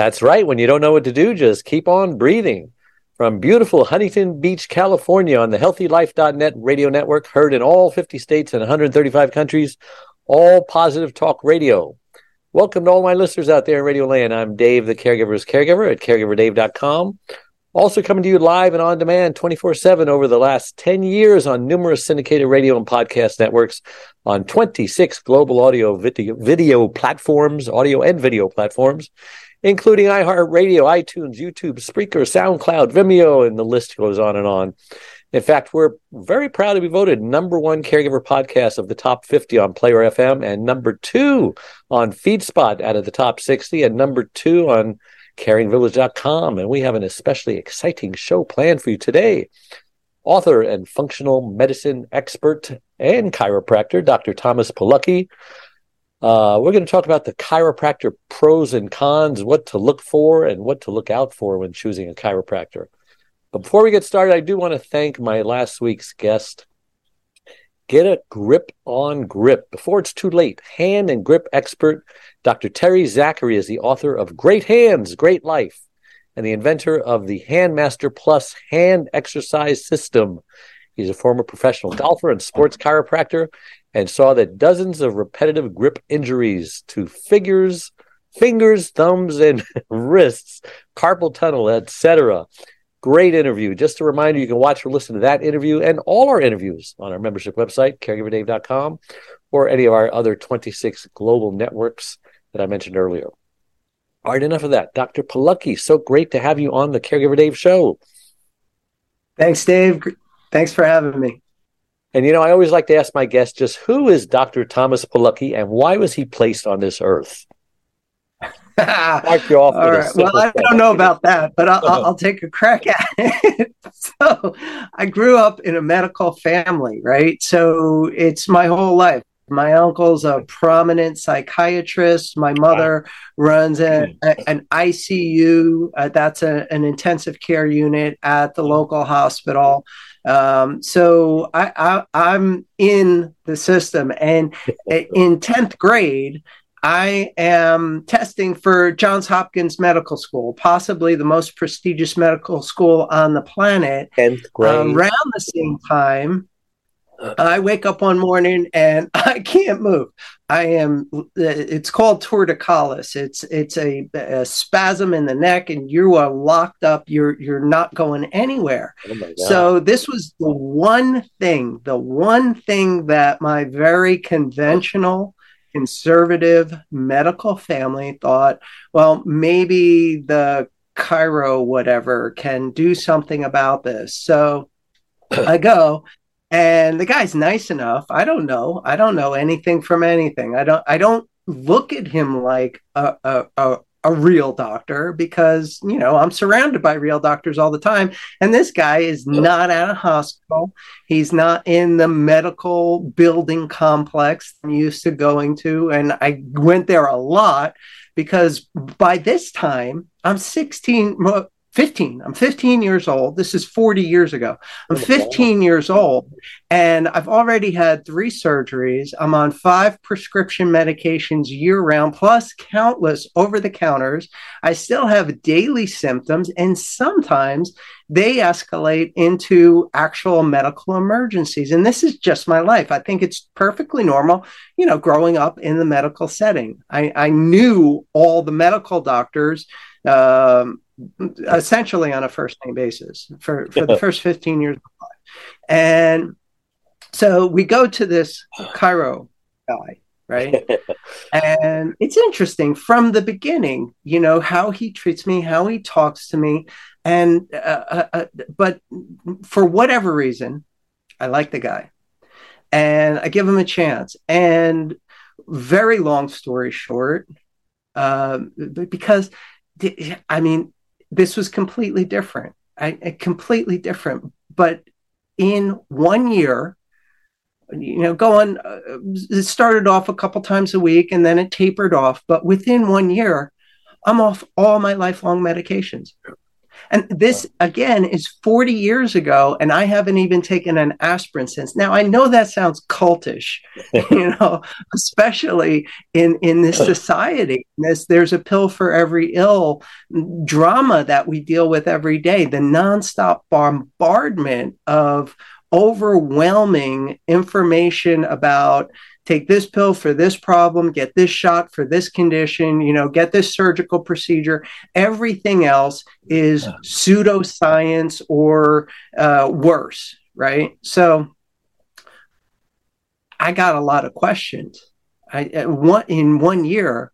That's right. When you don't know what to do, just keep on breathing. From beautiful Huntington Beach, California, on the HealthyLife.net radio network, heard in all 50 states and 135 countries, all positive talk radio. Welcome to all my listeners out there in Radio Land. I'm Dave, the caregiver's caregiver at caregiverdave.com. Also coming to you live and on demand 24 7 over the last 10 years on numerous syndicated radio and podcast networks on 26 global audio video, video platforms, audio and video platforms including iHeartRadio, iTunes, YouTube, Spreaker, SoundCloud, Vimeo, and the list goes on and on. In fact, we're very proud to be voted number one caregiver podcast of the top 50 on Player FM and number two on FeedSpot out of the top 60 and number two on caringvillage.com. And we have an especially exciting show planned for you today. Author and functional medicine expert and chiropractor, Dr. Thomas Polucki, uh, we're going to talk about the chiropractor pros and cons, what to look for and what to look out for when choosing a chiropractor. But before we get started, I do want to thank my last week's guest. Get a grip on grip before it's too late. Hand and grip expert Dr. Terry Zachary is the author of Great Hands, Great Life, and the inventor of the Handmaster Plus hand exercise system. He's a former professional golfer and sports chiropractor and saw that dozens of repetitive grip injuries to figures, fingers, thumbs, and wrists, carpal tunnel, etc. Great interview. Just a reminder, you can watch or listen to that interview and all our interviews on our membership website, caregiverdave.com, or any of our other 26 global networks that I mentioned earlier. All right, enough of that. Dr. Polucki, so great to have you on the Caregiver Dave show. Thanks, Dave. Thanks for having me. And you know, I always like to ask my guests just who is Dr. Thomas Polucki and why was he placed on this earth? Mark you off All right. Well, I don't know about that, but I'll, I'll, I'll take a crack at it. so, I grew up in a medical family, right? So, it's my whole life. My uncle's a prominent psychiatrist. My mother runs a, a, an ICU. Uh, that's a, an intensive care unit at the local hospital. Um, so I, I, am in the system, and in tenth grade, I am testing for Johns Hopkins Medical School, possibly the most prestigious medical school on the planet. Tenth grade, um, around the same time. I wake up one morning and I can't move. I am. It's called torticollis. It's it's a, a, spasm in the neck, and you are locked up. You're you're not going anywhere. Oh so this was the one thing, the one thing that my very conventional, conservative medical family thought. Well, maybe the chiro whatever can do something about this. So I go and the guy's nice enough. I don't know. I don't know anything from anything. I don't i don't look at him like a, a, a, a real doctor because you know i'm surrounded by real doctors all the time. And this guy is not at a hospital. He's not in the medical building complex i'm used to going to. And i went there a lot because by this time i'm 16 15. I'm 15 years old. This is 40 years ago. I'm 15 years old and I've already had three surgeries. I'm on five prescription medications year round, plus countless over the counters. I still have daily symptoms and sometimes they escalate into actual medical emergencies. And this is just my life. I think it's perfectly normal, you know, growing up in the medical setting. I, I knew all the medical doctors. Um, essentially on a first name basis for, for the first 15 years of life. And so we go to this chiro guy, right? and it's interesting from the beginning, you know, how he treats me, how he talks to me. And, uh, uh, uh but for whatever reason, I like the guy and I give him a chance. And very long story short, uh, because I mean, this was completely different. I, I completely different. But in one year, you know, going, uh, it started off a couple times a week and then it tapered off. But within one year, I'm off all my lifelong medications. And this, again, is 40 years ago, and I haven't even taken an aspirin since. Now, I know that sounds cultish, you know, especially in, in this society. There's, there's a pill for every ill drama that we deal with every day, the nonstop bombardment of overwhelming information about take this pill for this problem, get this shot for this condition, you know, get this surgical procedure. Everything else is pseudoscience or uh, worse, right? So I got a lot of questions. I one in one year,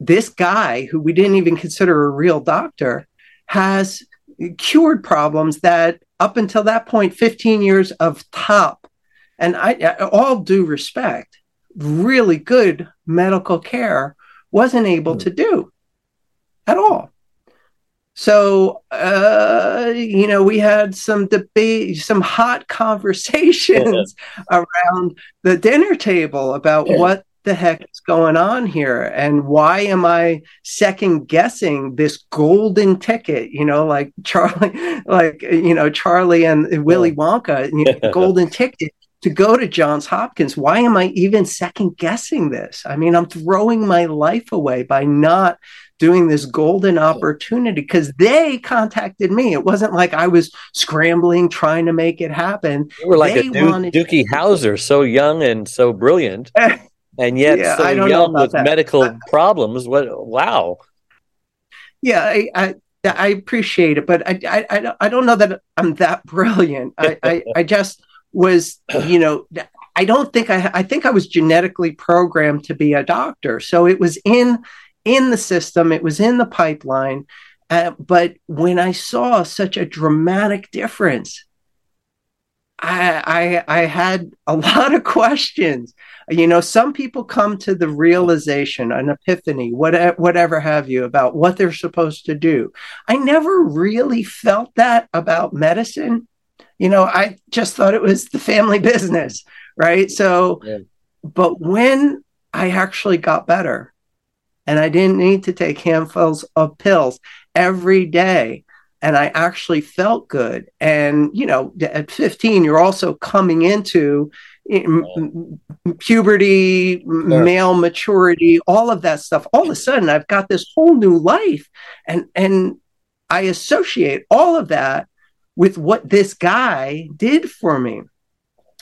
this guy who we didn't even consider a real doctor has cured problems that up until that point 15 years of top and I, all due respect, really good medical care wasn't able to do at all. So, uh, you know, we had some debate, some hot conversations yeah. around the dinner table about yeah. what the heck is going on here and why am I second guessing this golden ticket? You know, like Charlie, like, you know, Charlie and Willy Wonka, you know, golden ticket to go to Johns Hopkins. Why am I even second guessing this? I mean, I'm throwing my life away by not doing this golden opportunity because they contacted me. It wasn't like I was scrambling trying to make it happen. You were like they a du- wanted- Doogie Howser, so young and so brilliant, and yet yeah, so young with that. medical I, problems. What? Wow. Yeah, I, I I appreciate it, but I, I, I don't know that I'm that brilliant. I, I, I just was, you know, I don't think I, I think I was genetically programmed to be a doctor. So it was in, in the system, it was in the pipeline. Uh, but when I saw such a dramatic difference, I, I, I had a lot of questions. You know, some people come to the realization, an epiphany, whatever, whatever have you, about what they're supposed to do. I never really felt that about medicine you know, I just thought it was the family business, right? So, yeah. but when I actually got better and I didn't need to take handfuls of pills every day, and I actually felt good. And, you know, at 15, you're also coming into eh, puberty, male maturity, all of that stuff. All of a sudden, I've got this whole new life. And, and, I associate all of that with what this guy did for me.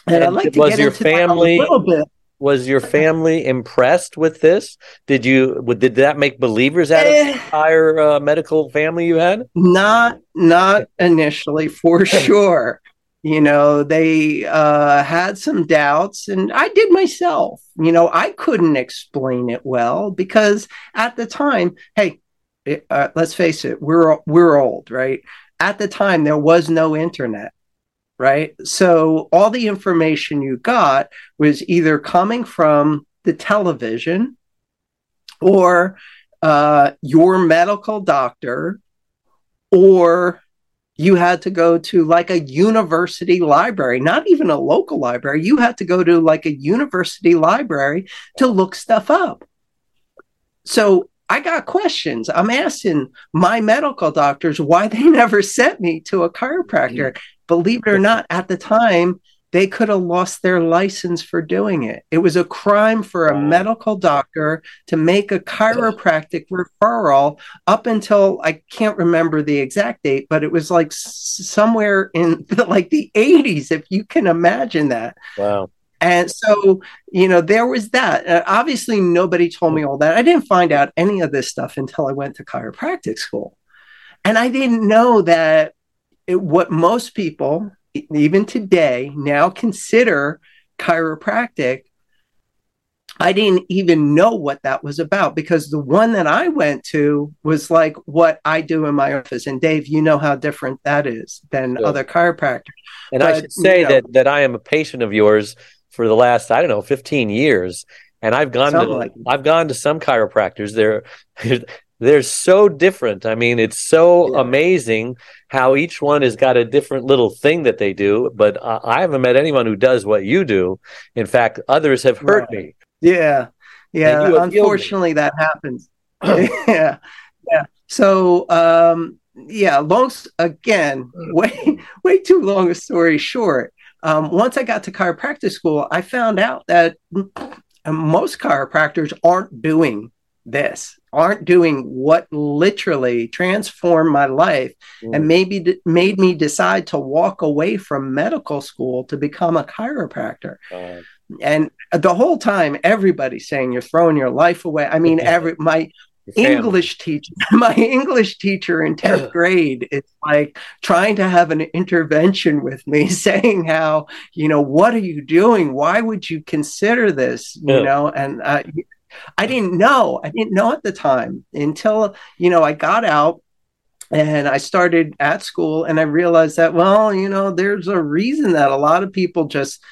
And, and I'd like to was get your into family, a little bit. Was your family impressed with this? Did you did that make believers out of the eh. entire uh, medical family you had? Not not initially, for sure. You know, they uh, had some doubts, and I did myself. You know, I couldn't explain it well because at the time, hey, it, uh, let's face it, we're we're old, right? At the time there was no internet right so all the information you got was either coming from the television or uh, your medical doctor or you had to go to like a university library, not even a local library. You had to go to like a university library to look stuff up. So I got questions. I'm asking my medical doctors why they never sent me to a chiropractor. Mm-hmm. Believe it or not, at the time, they could have lost their license for doing it. It was a crime for a medical doctor to make a chiropractic referral up until I can't remember the exact date, but it was like somewhere in the, like the 80s, if you can imagine that. Wow. And so, you know, there was that. Uh, obviously, nobody told me all that. I didn't find out any of this stuff until I went to chiropractic school. And I didn't know that it, what most people, even today, now consider chiropractic. I didn't even know what that was about because the one that I went to was like what I do in my office. And Dave, you know how different that is than sure. other chiropractors. And but, I should say you know, that that I am a patient of yours for the last I don't know 15 years, and I've gone Something to like I've gone to some chiropractors. They're they're so different. I mean, it's so Yeah. amazing how each one has got a different little thing that they do. But uh, I haven't met anyone who does what you do. In fact, others have hurt Right. me. Yeah. Yeah. And you have healed me. Unfortunately, that happens. yeah. Yeah. So, um, yeah, long, again, way, way too long a story short. Um, once I got to chiropractic school, I found out that mm, most chiropractors aren't doing this, aren't doing what literally transformed my life and maybe d- made me decide to walk away from medical school to become a chiropractor. Uh, and the whole time everybody's saying you're throwing your life away. I mean every my. English teacher my english teacher in 10th grade is like trying to have an intervention with me saying how you know what are you doing? Why would you consider this? You Yeah. know and uh, i didn't know. I didn't know at the time until you know i got out and I started at school and I realized that, well, you know, there's a reason that a lot of people just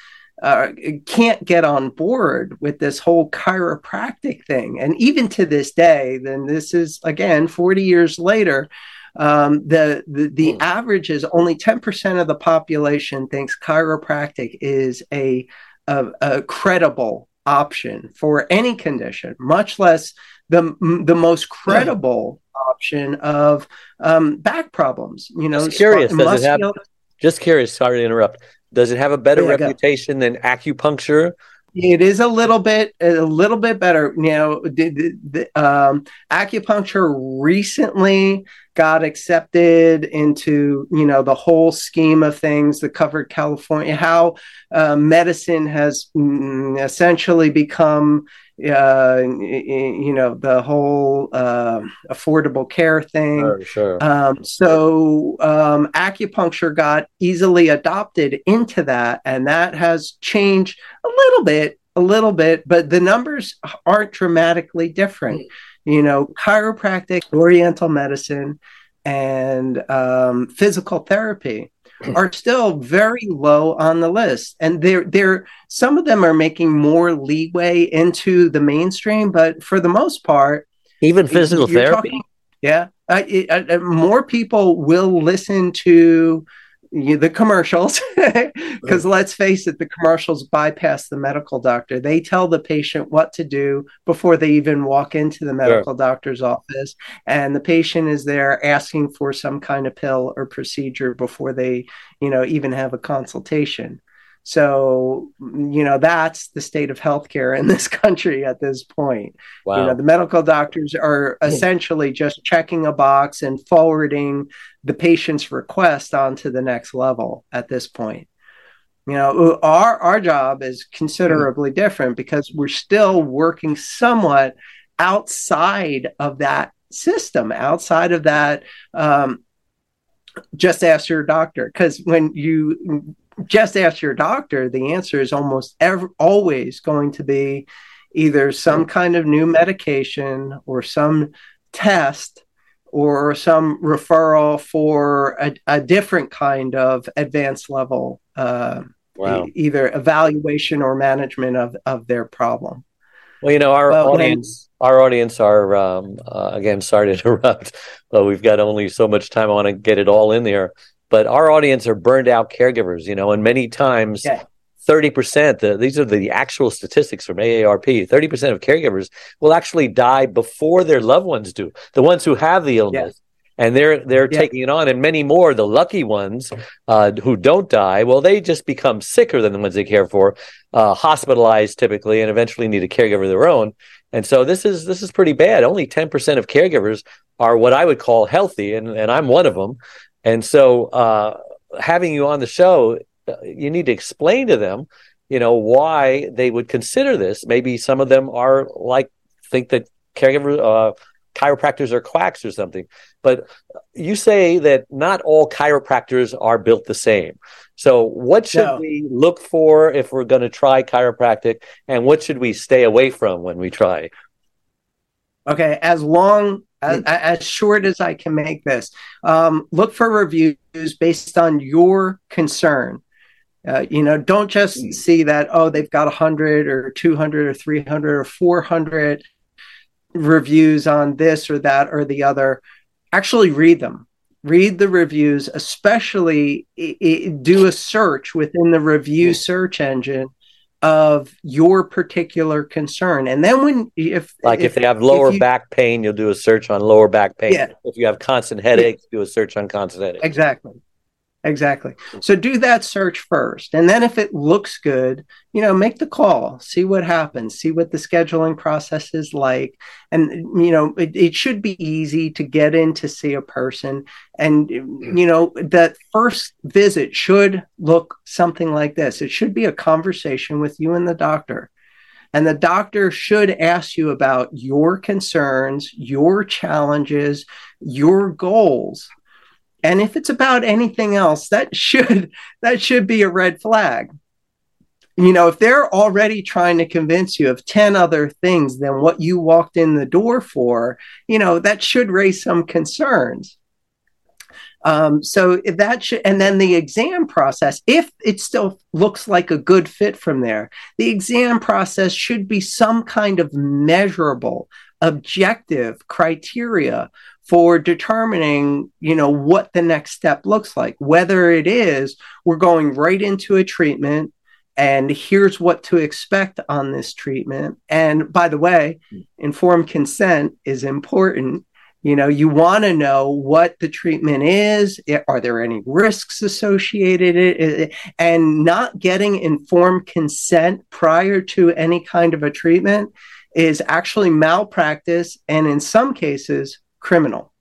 uh, can't get on board with this whole chiropractic thing. And even to this day, then this is again 40 years later. Um, the the, the Hmm. average is only 10% of the population thinks chiropractic is a, a, a credible option for any condition, much less the the most credible option of um, back problems. You know, Just curious, sp- does it have- muscular- Just curious, sorry to interrupt. Does it have a better Yeah, go. reputation than acupuncture? It is a little bit, a little bit better. You know, the, the, the, um, acupuncture recently got accepted into you know the whole scheme of things that covered California. How uh, medicine has mm, essentially become, uh, you know, the whole uh, affordable care thing. Sure, sure. Um, so um, acupuncture got easily adopted into that, and that has changed a little bit, a little bit, but the numbers aren't dramatically different. You know, chiropractic, Oriental medicine, and um, physical therapy are still very low on the list, and they're they're some of them are making more leeway into the mainstream, but for the most part, Even physical therapy? talking- yeah, uh, uh, uh, more people will listen to the commercials because let's face it, the commercials bypass the medical doctor. They tell the patient what to do before they even walk into the medical doctor's office, and the patient is there asking for some kind of pill or procedure before they, you know, even have a consultation. So, you know, that's the state of healthcare in this country at this point. wow. You know, the medical doctors are essentially just checking a box and forwarding the patient's request onto the next level at this point. You know, our our job is considerably different because we're still working somewhat outside of that system, outside of that. Um, just ask your doctor because when you just ask your doctor, the answer is almost ever always going to be either some kind of new medication or some test or some referral for a, a different kind of advanced level uh, wow. e- either evaluation or management of, of their problem Well, you know, our But when- audience, our audience are um, uh, again. Sorry to interrupt, but we've got only so much time. I want to get it all in there. But our audience are burned out caregivers, you know, and many times, Yeah. thirty percent. The, these are the actual statistics from AARP. Thirty percent of caregivers will actually die before their loved ones do. The ones who have the illness. And they're they're Yeah. taking it on, and many more. The lucky ones uh, who don't die, well, they just become sicker than the ones they care for, uh, hospitalized typically, and eventually need a caregiver of their own. And so this is this is pretty bad. Only ten percent of caregivers are what I would call healthy, and and I'm one of them. And so uh, having you on the show, uh, you need to explain to them, you know, why they would consider this. Maybe some of them are like think that caregiver uh, chiropractors are quacks or something. But you say that not all chiropractors are built the same. So what should No. we look for if we're going to try chiropractic, and what should we stay away from when we try? Okay, as long as, as short as I can make this, um, look for reviews based on your concern. Uh, you know, don't just see that oh they've got a hundred or two hundred or three hundred or four hundred. reviews on this or that or the other, actually read them. Read the reviews, especially i- i- do a search within the review search engine of your particular concern. And then when if Like if, they have lower you- back pain, you'll do a search on lower back pain. Yeah. If you have constant headaches, do a search on constant headaches. Exactly. Exactly. So do that search first. And then if it looks good, you know, make the call, see what happens, see what the scheduling process is like. And, you know, it, it should be easy to get in to see a person. And, mm-hmm. you know, that first visit should look something like this it should be a conversation with you and the doctor. And the doctor should ask you about your concerns, your challenges, your goals and if it's about anything else that should that should be a red flag. You know if they're already trying to convince you of 10 other things than what you walked in the door for you know that should raise some concerns. Um, so that should and then the exam process if it still looks like a good fit from there the exam process should be some kind of measurable objective criteria for determining you know what the next step looks like. Whether it is we're going right into a treatment and here's what to expect on this treatment. And by the way informed consent is important. You know you want to know what the treatment is are there any risks associated it, and not getting informed consent prior to any kind of a treatment is actually malpractice and in some cases criminal.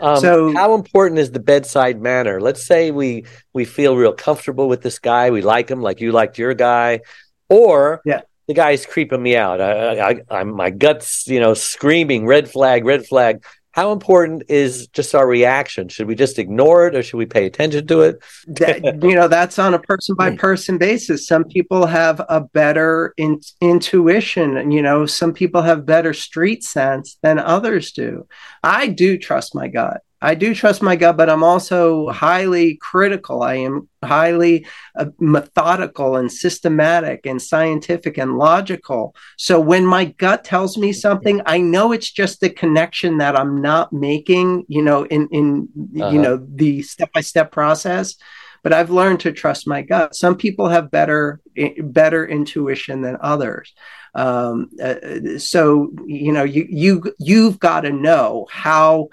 Um, So- how important is the bedside manner? Let's say we we feel real comfortable with this guy, we like him, like you liked your guy, or Yeah. the guy's creeping me out. I, I, I'm my guts, you know, screaming red flag, red flag. How important is just our reaction? Should we just ignore it, or should we pay attention to it? that, you know that's on a person by person basis some people have a better in, intuition you know some people have better street sense than others do i do trust my gut i do trust my gut but i'm also highly critical i am highly uh, methodical and systematic and scientific and logical so when my gut tells me something i know it's just the connection that i'm not making you know in in Uh-huh. you know the step by step process but I've learned to trust my gut. Some people have better better intuition than others. Um, uh, so you know, you you you've got to know how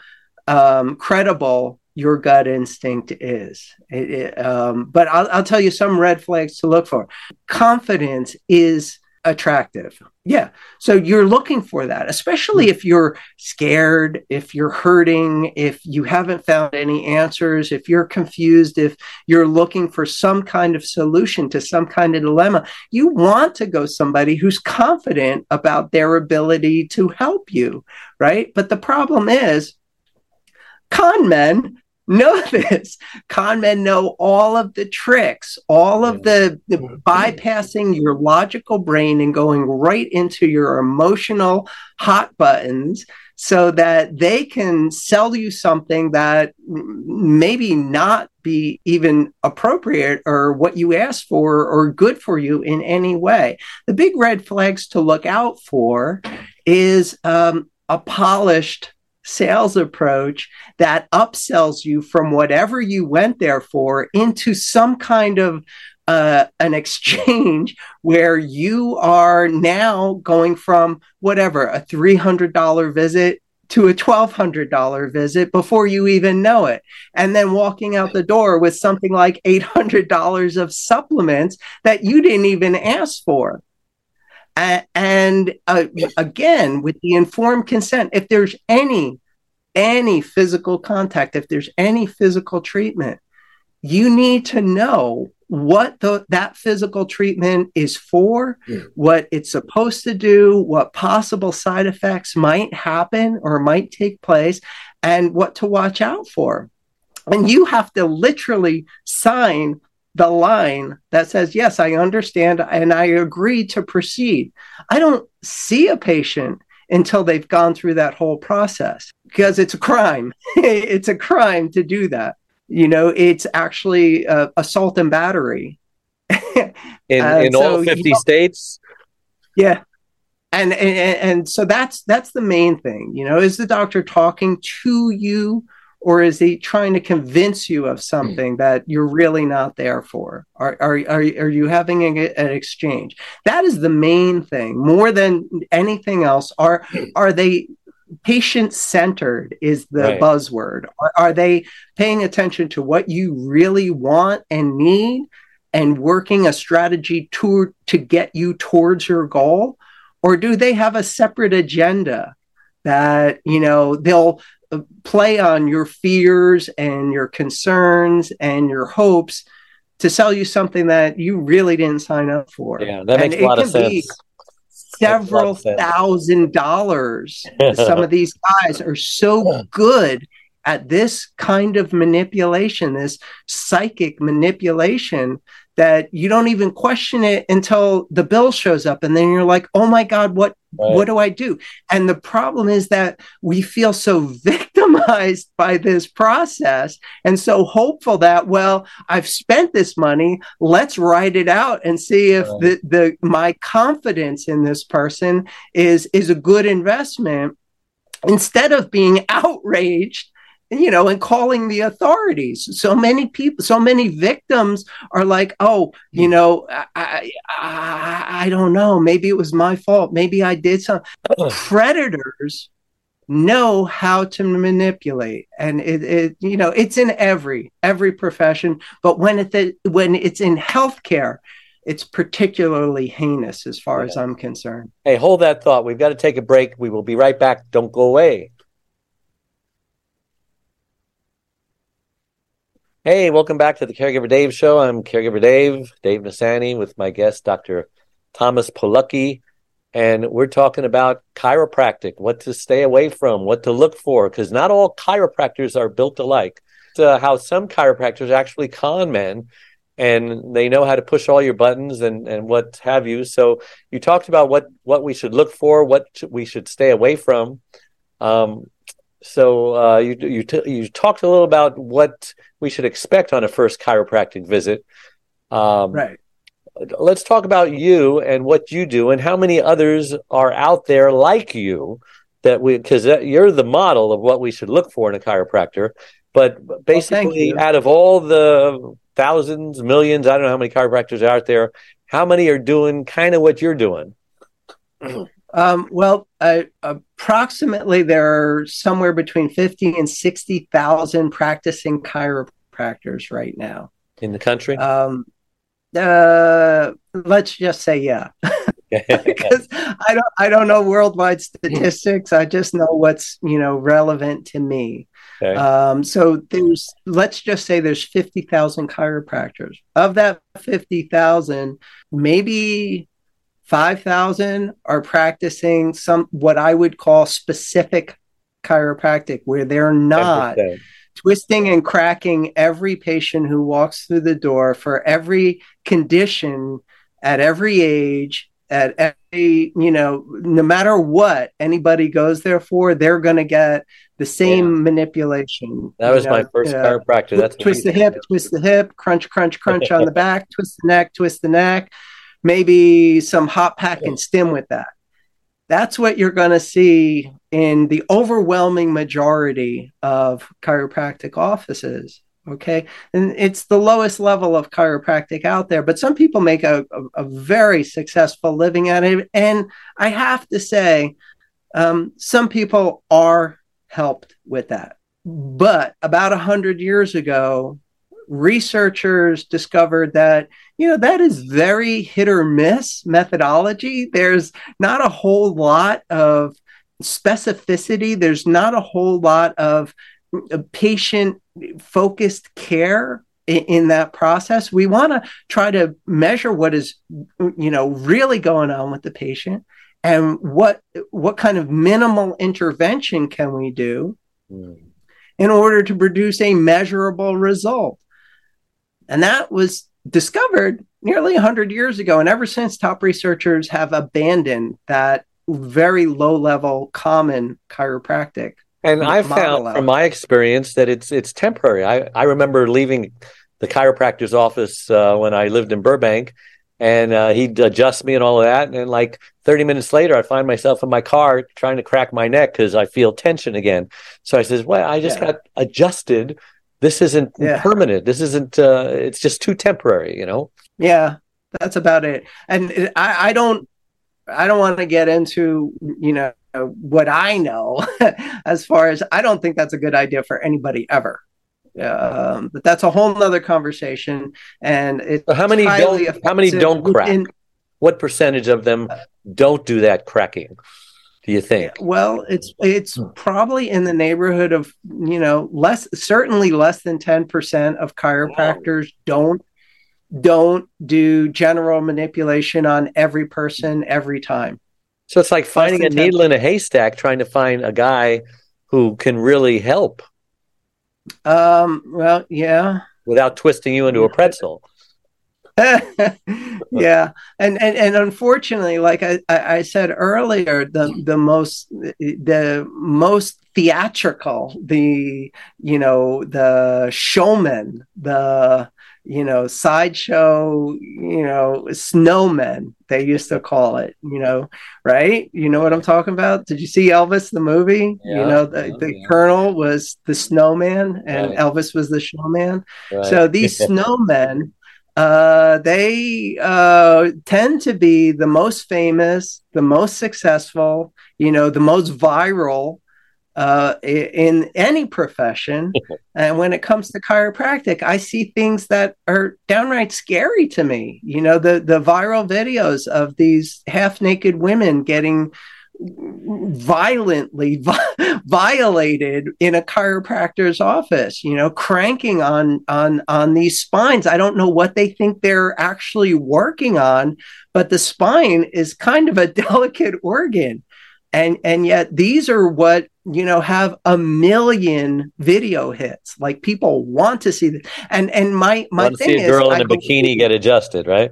um, credible your gut instinct is. It, it, um, but I'll, I'll tell you some red flags to look for. Confidence is attractive. Yeah. So you're looking for that, especially if you're scared, if you're hurting, if you haven't found any answers, if you're confused, if you're looking for some kind of solution to some kind of dilemma. You want to go somebody who's confident about their ability to help you, right? But the problem is con men know this. Con men know all of the tricks, all of the, the bypassing your logical brain and going right into your emotional hot buttons so that they can sell you something that maybe not be even appropriate or what you asked for or good for you in any way. The big red flags to look out for is um, a polished sales approach that upsells you from whatever you went there for into some kind of uh, an exchange where you are now going from whatever a $300 visit to a $1,200 visit before you even know it. And then walking out the door with something like $800 of supplements that you didn't even ask for. Uh, and uh, again, with the informed consent, if there's any any physical contact, if there's any physical treatment, you need to know what the, that physical treatment is for, Yeah. what it's supposed to do, what possible side effects might happen or might take place, and what to watch out for. And you have to literally sign the line that says, Yes, I understand and I agree to proceed. I don't see a patient until they've gone through that whole process because it's a crime. it's a crime to do that. You know, it's actually uh, assault and battery. In Uh, in so all 50 don't- states? yeah. and, and and so that's that's the main thing you know is the doctor talking to you or is he trying to convince you of hmm. something that you're really not there for? Are are are, are you having a, an exchange? That is the main thing. More than anything else are hmm. are they patient centered is the Right. buzzword. Are, are they paying attention to what you really want and need and working a strategy to to get you towards your goal? Or do they have a separate agenda that you know they'll play on your fears and your concerns and your hopes to sell you something that you really didn't sign up for Yeah, that makes it a lot of sense. several sense. thousand dollars some of these guys are so good at this kind of manipulation this psychic manipulation that you don't even question it until the bill shows up and then you're like oh my god what Right. what do i do and the problem is that we feel so victimized by this process and so hopeful that well i've spent this money let's write it out and see if Right. the, the my confidence in this person is is a good investment instead of being outraged you know and calling the authorities so many people so many victims are like oh you hmm. know i i, I, I don't know maybe it was my fault maybe i did something predators know how to manipulate and it, it you know it's in every every profession but when it when it's in healthcare it's particularly heinous as far as i'm concerned Hey, hold that thought. We've got to take a break. We will be right back. Don't go away. Hey, welcome back to the Caregiver Dave Show. I'm Caregiver Dave, Dave Nassaney, with my guest, Dr. Thomas Polucki. And we're talking about chiropractic, what to stay away from, what to look for, because not all chiropractors are built alike. Uh, how some chiropractors actually con men and they know how to push all your buttons and, and what have you. So you talked about what, what we should look for, what we should stay away from. Um, so uh, you you t- you talked a little about what we should expect on a first chiropractic visit. Um, right Let's talk about you and what you do, and how many others are out there like you that we because you're the model of what we should look for in a chiropractor. But basically, you. out of all the thousands, millions, I don't know how many chiropractors are out there, how many are doing kind of what you're doing? Um, well, uh, approximately there are somewhere between 50 and 60,000 practicing chiropractors right now. In the country, Um, uh, let's just say yeah, because I don't I don't know worldwide statistics. I just know what's you know relevant to me. Okay. Um, so there's let's just say there's 50,000 chiropractors. Of that 50,000, maybe 5,000 are practicing some what I would call specific chiropractic where they're not 10%. twisting and cracking every patient who walks through the door for every condition at every age at every you know no matter what anybody goes there for they're going to get the same Yeah. manipulation That was my first uh, chiropractor. That's twist the hip twist the hip crunch crunch crunch on the back twist the neck twist the neck maybe some hot pack and stim with that. That's what you're going to see in the overwhelming majority of chiropractic offices okay? And it's the lowest level of chiropractic out there but some people make a, a, a very successful living at it. And i have to say um, some people are helped with that. But about a hundred years ago researchers discovered that you know that is very hit or miss methodology. There's not a whole lot of specificity. There's not a whole lot of patient focused care in, in that process. We want to try to measure what is you know really going on with the patient and what what kind of minimal intervention can we do Mm. in order to produce a measurable result and that was discovered nearly 100 years ago and ever since top researchers have abandoned that very low level common chiropractic And I've found out. from my experience that it's it's temporary. I, I remember leaving the chiropractor's office uh, when I lived in Burbank, and uh, he'd adjust me and all of that. And then, like 30 minutes later, I find myself in my car trying to crack my neck because I feel tension again. So I says, "Well, I just yeah. got adjusted. This isn't yeah. permanent. This isn't. Uh, it's just too temporary, you know." Yeah, that's about it. And I, I don't, I don't want to get into, you know, what I know as far as I don't think that's a good idea for anybody ever. Um, but that's a whole nother conversation. And it's so how many don't how many don't crack? In, what percentage of them don't do that cracking? Do you think? Well, it's it's hmm. probably in the neighborhood of you know less certainly less than ten percent of chiropractors don't don't do general manipulation on every person every time. So it's like finding a needle in a haystack, trying to find a guy who can really help. Um. Well, yeah. Without twisting you into a pretzel. yeah, and, and and unfortunately, like I, I said earlier, the the most the most theatrical, the you know the showman, the you know, sideshow, you know, snowmen, they used to call it, you know, right? You know what I'm talking about? Did you see Elvis, the movie? Yeah, you know, the, oh, the yeah. Colonel was the snowman and right. Elvis was the showman. Right. So these snowmen, uh, they uh, tend to be the most famous, the most successful, you know, the most viral uh, in any profession. and when it comes to chiropractic, I see things that are downright scary to me. You know, the the viral videos of these half naked women getting violently vi- violated in a chiropractor's office you know cranking on on on these spines. I don't know what they think they're actually working on but the spine is kind of a delicate organ. And and yet these are what you know have a million video hits. Like people want to see this. And and my my want thing see a girl is, in I a believe, bikini get adjusted right?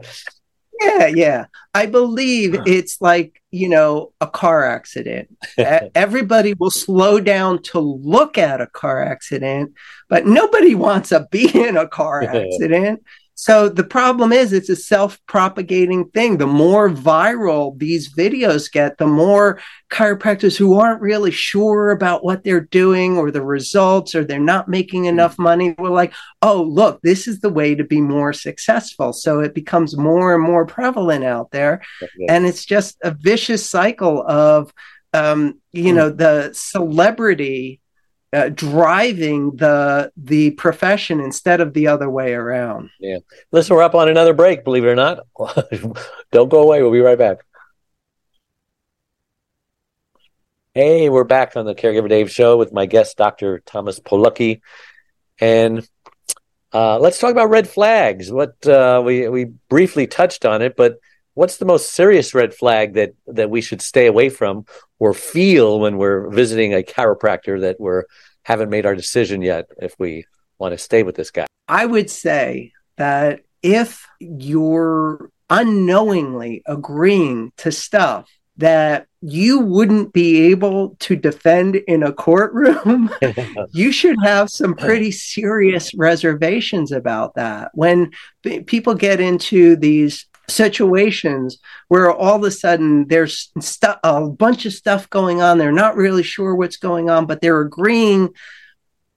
Yeah yeah. I believe it's like you know a car accident. Everybody will slow down to look at a car accident but nobody wants to be in a car accident so the problem is it's a self-propagating thing. The more viral these videos get, the more chiropractors who aren't really sure about what they're doing or the results or they're not making enough money were like, "Oh, look, this is the way to be more successful." So it becomes more and more prevalent out there. And it's just a vicious cycle of um, you know, the celebrity uh, driving the the profession instead of the other way around. Yeah. Listen, we're up on another break, believe it or not. Don't go away. We'll be right back. Hey, we're back on the Caregiver Dave show with my guest, Dr. Thomas Polucki. And uh, let's talk about red flags. What uh, we we briefly touched on it, but what's the most serious red flag that that we should stay away from or feel when we're visiting a chiropractor that we're haven't made our decision yet if we want to stay with this guy i would say that if you're unknowingly agreeing to stuff that you wouldn't be able to defend in a courtroom, you should have some pretty serious reservations about that. When people get into these situations where all of a sudden there's stuff a bunch of stuff going on. They're not really sure what's going on but they're agreeing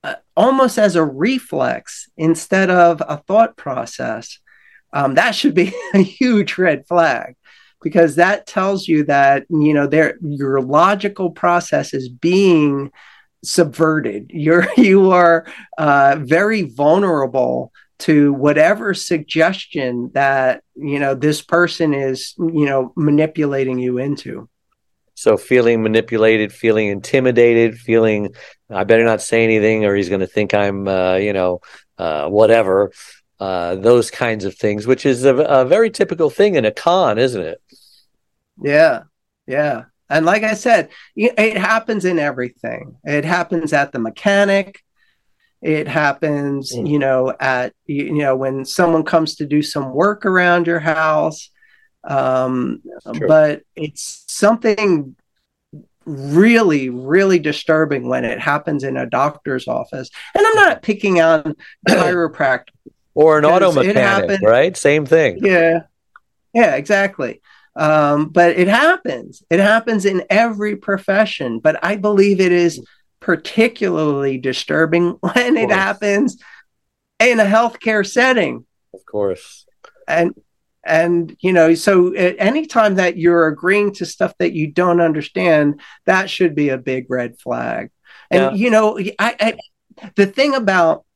uh, almost as a reflex instead of a thought process. Um, that should be a huge red flag because that tells you that you know there your logical process is being subverted. You're you are uh, very vulnerable to whatever suggestion that you know this person is you know manipulating you into. So feeling manipulated feeling intimidated feeling i better not say anything or he's going to think i'm uh, you know uh, whatever uh, those kinds of things which is a, a very typical thing in a con isn't it? Yeah yeah. And like i said it happens in everything. It happens at the mechanic it happens, mm. you know, at you know when someone comes to do some work around your house. Um, but it's something really, really disturbing when it happens in a doctor's office. And I'm not picking on chiropractor or an auto mechanic, right? Same thing. Yeah. Yeah, exactly. Um, but it happens. It happens in every profession. But I believe it is particularly disturbing when it happens in a healthcare setting. Of course. And and you know so eh, anytime that you're agreeing to stuff that you don't understand that should be a big red flag and yeah. you know I, I the thing about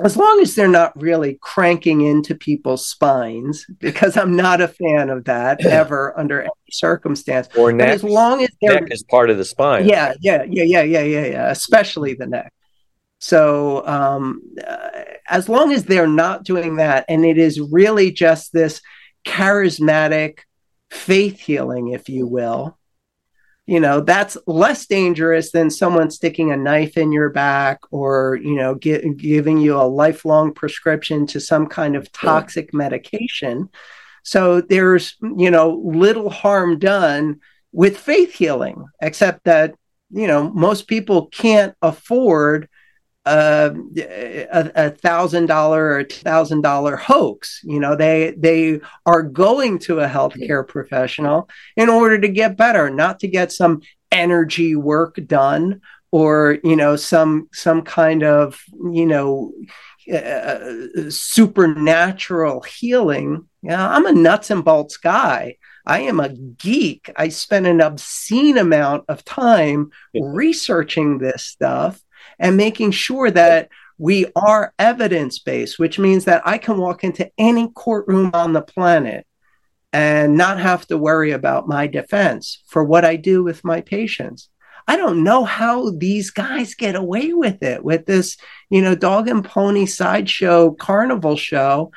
as long as they're not really cranking into people's spines, because I'm not a fan of that ever under any circumstance. Or neck. But as long as neck is part of the spine. Yeah, yeah, yeah, yeah, yeah, yeah, yeah. Especially the neck. So um, uh, as long as they're not doing that, and it is really just this charismatic faith healing, if you will, you know that's less dangerous than someone sticking a knife in your back or you know get, giving you a lifelong prescription to some kind of toxic medication. So there's you know little harm done with faith healing except that you know most people can't afford a, a thousand dollar or two thousand dollar hoax. You know, they they are going to a healthcare professional in order to get better, not to get some energy work done or you know some some kind of you know uh, supernatural healing. Yeah, I'm a nuts and bolts guy. I am a geek. I spend an obscene amount of time researching this stuff and making sure that we are evidence based, which means that I can walk into any courtroom on the planet and not have to worry about my defense for what I do with my patients. I don't know how these guys get away with it with this, you know, dog and pony sideshow carnival show,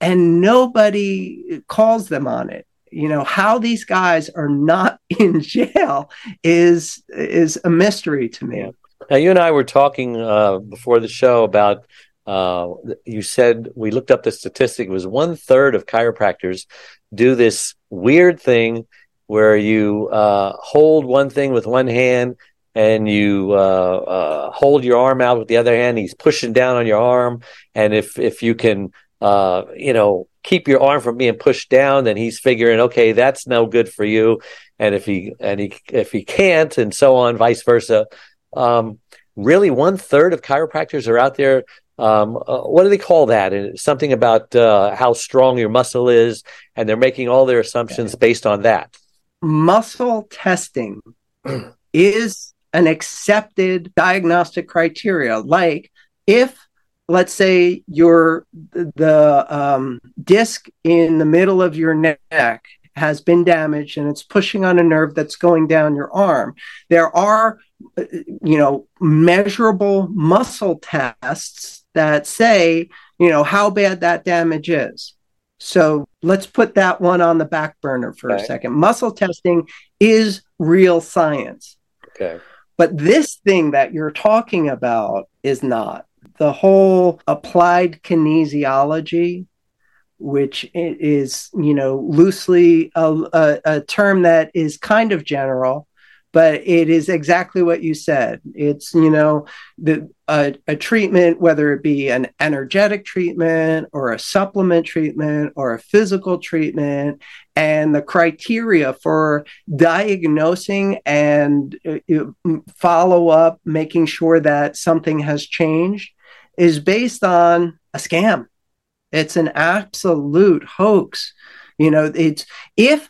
and nobody calls them on it. You know, how these guys are not in jail is is a mystery to me. Now, you and I were talking uh, before the show about. Uh, you said we looked up the statistic. It was one third of chiropractors do this weird thing where you uh, hold one thing with one hand and you uh, uh, hold your arm out with the other hand. He's pushing down on your arm, and if if you can, uh, you know, keep your arm from being pushed down, then he's figuring, okay, that's no good for you. And if he and he if he can't, and so on, vice versa, um, really, one third of chiropractors are out there. Um, uh, what do they call that? It's something about uh, how strong your muscle is, and they're making all their assumptions based on that. Muscle testing is an accepted diagnostic criteria. Like if let's say your the um, disc in the middle of your neck has been damaged and it's pushing on a nerve that's going down your arm there are you know, measurable muscle tests that say, you know, how bad that damage is. So let's put that one on the back burner for okay. a second. Muscle testing is real science. Okay. But this thing that you're talking about is not. The whole applied kinesiology, which is, you know, loosely a, a, a term that is kind of general, but it is exactly what you said. It's you know the a, a, treatment, whether it be an energetic treatment or a supplement treatment or a physical treatment, and the criteria for diagnosing and uh, follow up, making sure that something has changed, is based on a scam. It's an absolute hoax. You know, it's if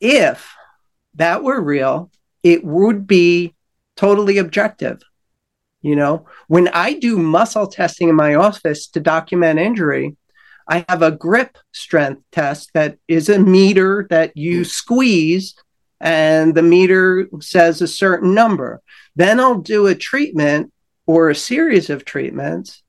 if that were real it would be totally objective. You know, when I do muscle testing in my office to document injury, I have a grip strength test that is a meter that you squeeze, and the meter says a certain number. Then I'll do a treatment or a series of treatments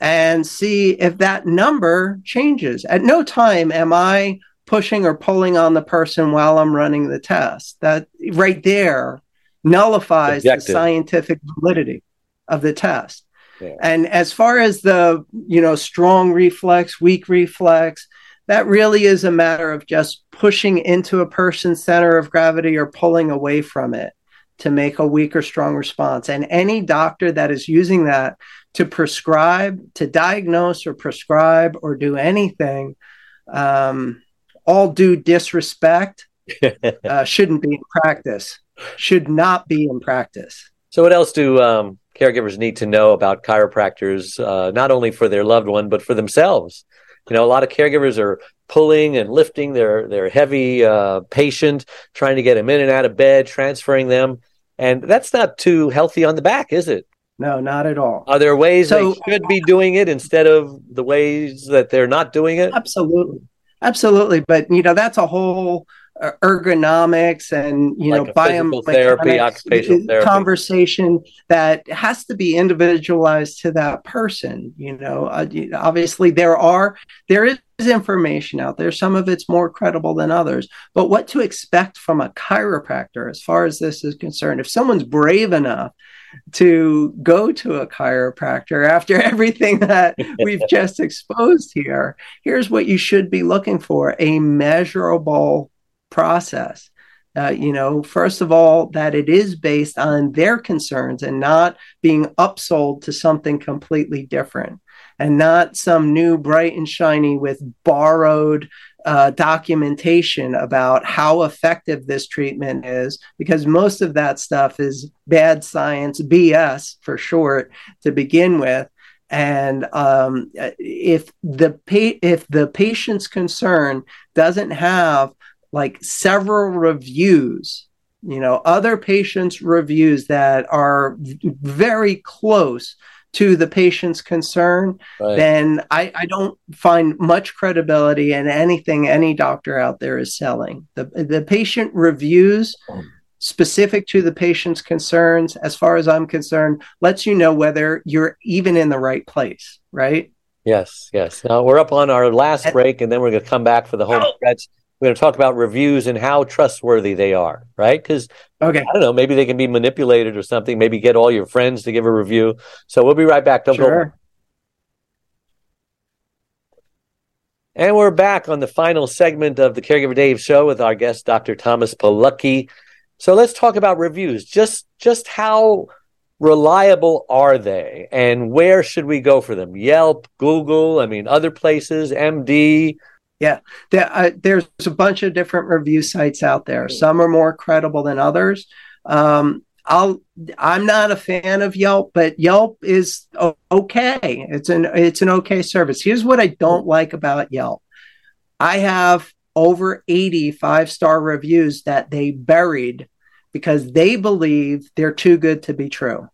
and see if that number changes. At no time am I pushing or pulling on the person while I'm running the test. That right there nullifies Objective. the scientific validity of the test. Yeah. And as far as the, you know, strong reflex, weak reflex, that really is a matter of just pushing into a person's center of gravity or pulling away from it to make a weak or strong response. And any doctor that is using that to prescribe, to diagnose or prescribe or do anything, um, all due disrespect, uh, shouldn't be in practice. Should not be in practice. So, what else do um, caregivers need to know about chiropractors, uh, not only for their loved one but for themselves? You know, a lot of caregivers are pulling and lifting their their heavy uh, patient, trying to get them in and out of bed, transferring them, and that's not too healthy on the back, is it? No, not at all. Are there ways so, they should be doing it instead of the ways that they're not doing it? Absolutely, absolutely. But you know, that's a whole uh, ergonomics and you like know biomechanics occupational therapy conversation that has to be individualized to that person you know uh, obviously there are there is information out there some of it's more credible than others but what to expect from a chiropractor as far as this is concerned if someone's brave enough to go to a chiropractor after everything that we've just exposed here here's what you should be looking for a measurable process. Uh, you know, first of all, that it is based on their concerns and not being upsold to something completely different and not some new bright and shiny with borrowed uh, documentation about how effective this treatment is, because most of that stuff is bad science, BS for short, to begin with. And um, if the pa- if the patient's concern doesn't have like several reviews you know other patients reviews that are very close to the patient's concern right. then I, I don't find much credibility in anything any doctor out there is selling. The, the patient reviews mm. specific to the patient's concerns. As far as i'm concerned lets you know whether you're even in the right place right? Yes yes. Now we're up on our last and, break and then we're going to come back for the home oh. stretch we're going to talk about reviews and how trustworthy they are, right? Because okay, I don't know, maybe they can be manipulated or something. Maybe get all your friends to give a review. So we'll be right back. Don't sure. go. And we're back on the final segment of the Caregiver Dave show with our guest, Dr. Thomas Polucki. So let's talk about reviews. Just just how reliable are they, and where should we go for them? Yelp, Google, I mean, other places, MD. Yeah, there, uh, there's a bunch of different review sites out there. Some are more credible than others. Um, I'll I'm not a fan of Yelp, but Yelp is okay. It's an it's an okay service. Here's what I don't like about Yelp. I have over 80 five-star reviews that they buried because they believe they're too good to be true.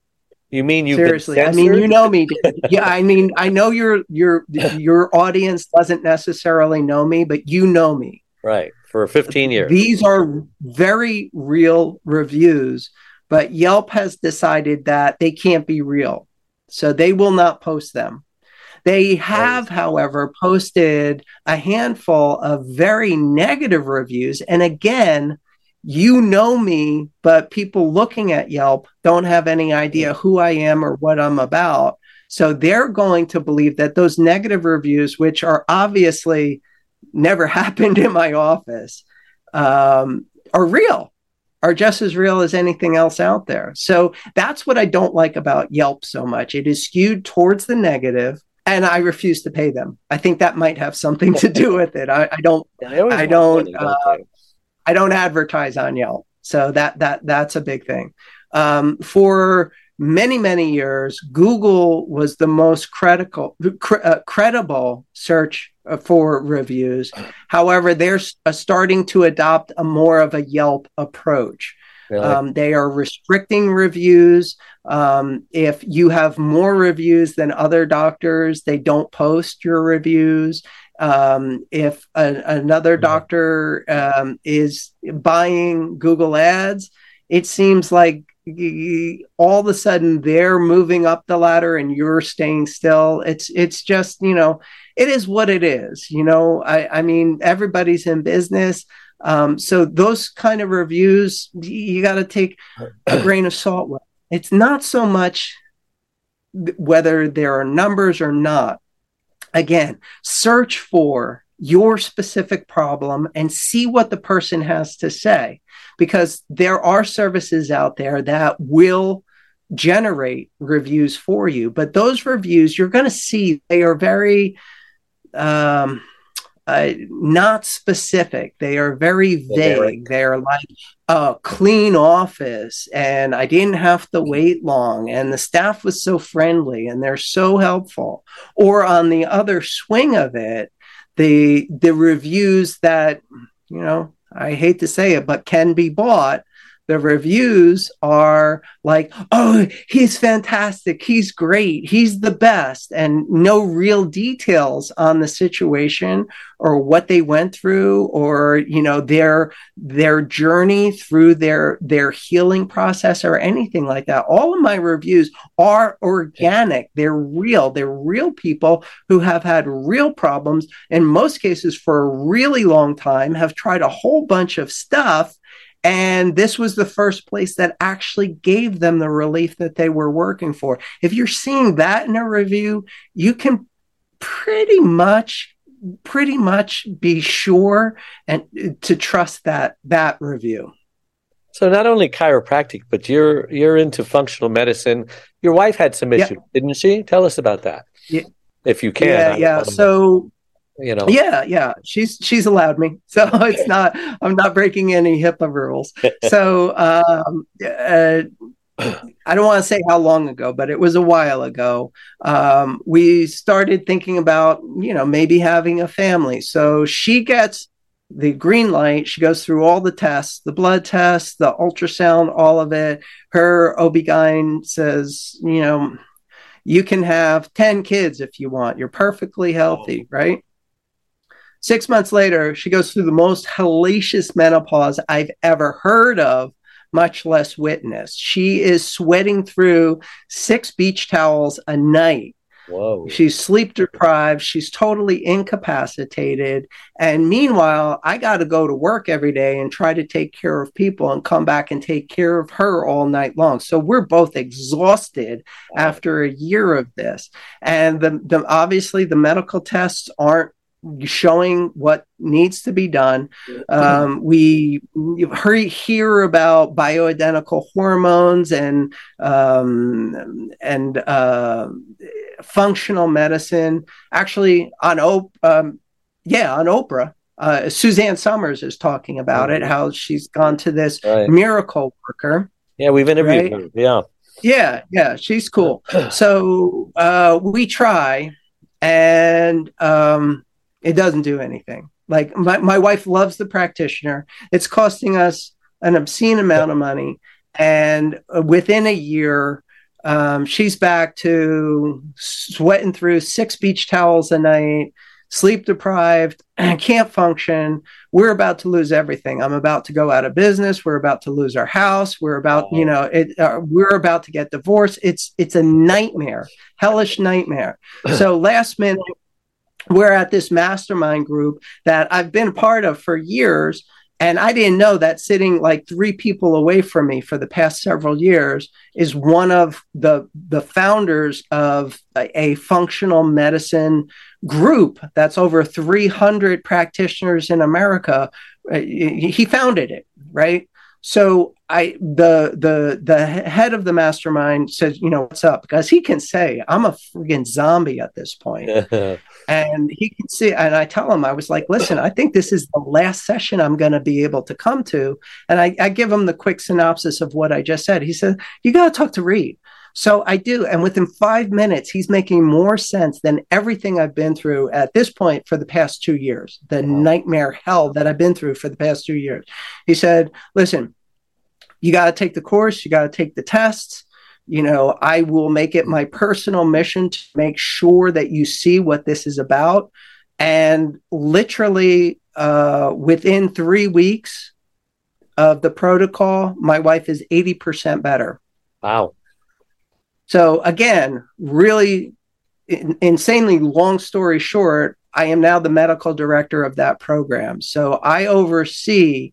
You mean you seriously? I mean, you know me. yeah, I mean, I know your your your audience doesn't necessarily know me, but you know me. Right for 15 years. These are very real reviews, but Yelp has decided that they can't be real, so they will not post them. They have, however, posted a handful of very negative reviews, and again, you know me, but people looking at Yelp don't have any idea who I am or what I'm about. So they're going to believe that those negative reviews, which are obviously never happened in my office, um, are real, are just as real as anything else out there. So that's what I don't like about Yelp so much. It is skewed towards the negative, and I refuse to pay them. I think that might have something to do with it. I, I don't. I don't. Uh, I don't advertise on Yelp, so that that that's a big thing. Um, for many many years, Google was the most critical cr- uh, credible search uh, for reviews. However, they're uh, starting to adopt a more of a Yelp approach. Really? Um, they are restricting reviews. Um, if you have more reviews than other doctors, they don't post your reviews. Um, if a, another doctor um, is buying Google Ads, it seems like all of a sudden they're moving up the ladder and you're staying still. It's it's just you know it is what it is. You know, I, I mean everybody's in business. Um, so those kind of reviews you got to take a grain of salt with. It's not so much whether there are numbers or not again, search for your specific problem and see what the person has to say because there are services out there that will generate reviews for you. But those reviews you're going to see they are very um uh, not specific. They are very vague. They're like a clean office, and I didn't have to wait long, and the staff was so friendly, and they're so helpful. Or on the other swing of it, the the reviews that you know I hate to say it, but can be bought the reviews are like, oh, he's fantastic. He's great. He's the best. And no real details on the situation or what they went through or, you know, their, their journey through their, their healing process or anything like that. All of my reviews are organic. They're real. They're real people who have had real problems in most cases for a really long time, have tried a whole bunch of stuff and this was the first place that actually gave them the relief that they were working for. If you're seeing that in a review, you can pretty much pretty much be sure and uh, to trust that that review. So not only chiropractic, but you're you're into functional medicine. Your wife had some issues, didn't she? Tell us about that. Yeah. If you can. Yeah, yeah. So you know. Yeah yeah. She's she's allowed me. So it's not i'm not breaking any hipaa rules. So um uh, i don't want to say how long ago but it was a while ago. Um we started thinking about you know maybe having a family. So she gets the green light. She goes through all the tests the blood tests the ultrasound all of it. Her ob-gyn says you know you can have 10 kids if you want. You're perfectly healthy right Six months later, she goes through the most hellacious menopause I've ever heard of, much less witnessed. She is sweating through six beach towels a night. Whoa. She's sleep deprived. She's totally incapacitated. And meanwhile, I got to go to work every day and try to take care of people and come back and take care of her all night long. So we're both exhausted after a year of this. And the, the obviously the medical tests aren't showing what needs to be done. Um, we hear about bioidentical hormones and um, and uh, functional medicine. Actually, on Op- um, yeah, on Oprah, uh, Suzanne Somers is talking about it. How she's gone to this right. miracle worker. Yeah, we've interviewed right? her. Yeah. Yeah, yeah, she's cool. So uh, we try, and um, it doesn't do anything. Like my, my wife loves the practitioner. It's costing us an obscene amount of money. And within a year, um, she's back to sweating through six beach towels a night, sleep deprived, can't function. We're about to lose everything. I'm about to go out of business. We're about to lose our house. We're about, you know, it, uh, we're about to get divorced. It's it's a nightmare, hellish nightmare. So last minute, we're at this mastermind group that I've been part of for years. And I didn't know that sitting like three people away from me for the past several years is one of the the founders of a, a functional medicine group that's over 300 practitioners in America. Uh, he founded it, right? So I the the the head of the mastermind says, you know, what's up? Because he can say, I'm a freaking zombie at this point. and he can see and I tell him, I was like, listen, I think this is the last session I'm gonna be able to come to. And I, I give him the quick synopsis of what I just said. He said, You gotta talk to Reed. So I do. And within five minutes, he's making more sense than everything I've been through at this point for the past two years, the wow. nightmare hell that I've been through for the past two years. He said, listen, you got to take the course, you got to take the tests. You know, I will make it my personal mission to make sure that you see what this is about. And literally uh, within three weeks of the protocol, my wife is 80% better. Wow. So again, really insanely long story short, I am now the medical director of that program. So I oversee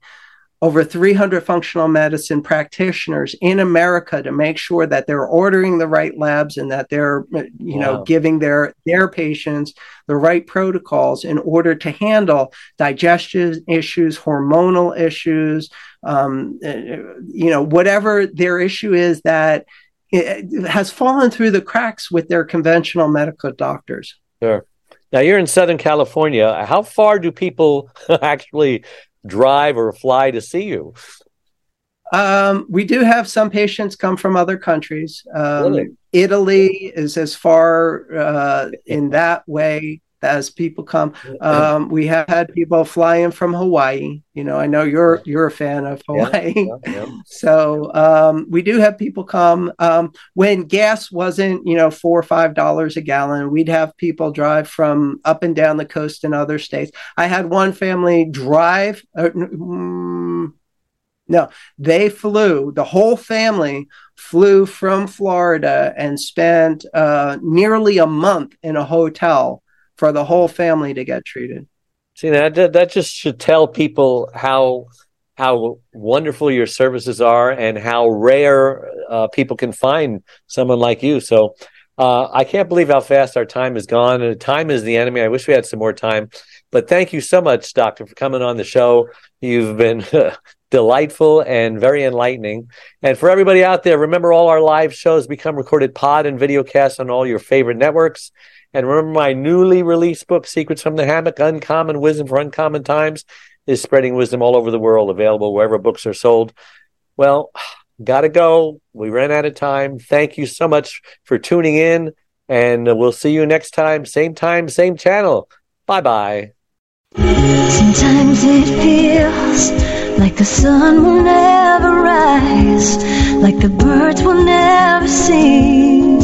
over 300 functional medicine practitioners in America to make sure that they're ordering the right labs and that they're you wow. know giving their their patients the right protocols in order to handle digestion issues, hormonal issues, um, you know whatever their issue is that has fallen through the cracks with their conventional medical doctors. Sure. Now you're in Southern California. How far do people actually drive or fly to see you? Um, we do have some patients come from other countries. Um, Really? Italy is as far uh, in that way as people come. Um, we have had people flying from Hawaii. You know, I know you're you're a fan of Hawaii. Yeah, yeah. So um, we do have people come. Um, when gas wasn't, you know, four or five dollars a gallon, we'd have people drive from up and down the coast in other states. I had one family drive. Uh, mm, no, they flew. The whole family flew from Florida and spent uh, nearly a month in a hotel for the whole family to get treated. See that that just should tell people how how wonderful your services are and how rare uh, people can find someone like you. So uh, I can't believe how fast our time is gone. And time is the enemy. I wish we had some more time. But thank you so much, Doctor, for coming on the show. You've been delightful and very enlightening. And for everybody out there, remember all our live shows become recorded pod and video casts on all your favorite networks. And remember my newly released book, Secrets from the Hammock Uncommon Wisdom for Uncommon Times, is spreading wisdom all over the world, available wherever books are sold. Well, gotta go. We ran out of time. Thank you so much for tuning in, and we'll see you next time, same time, same channel. Bye bye. Sometimes it feels like the sun will never rise, like the birds will never sing.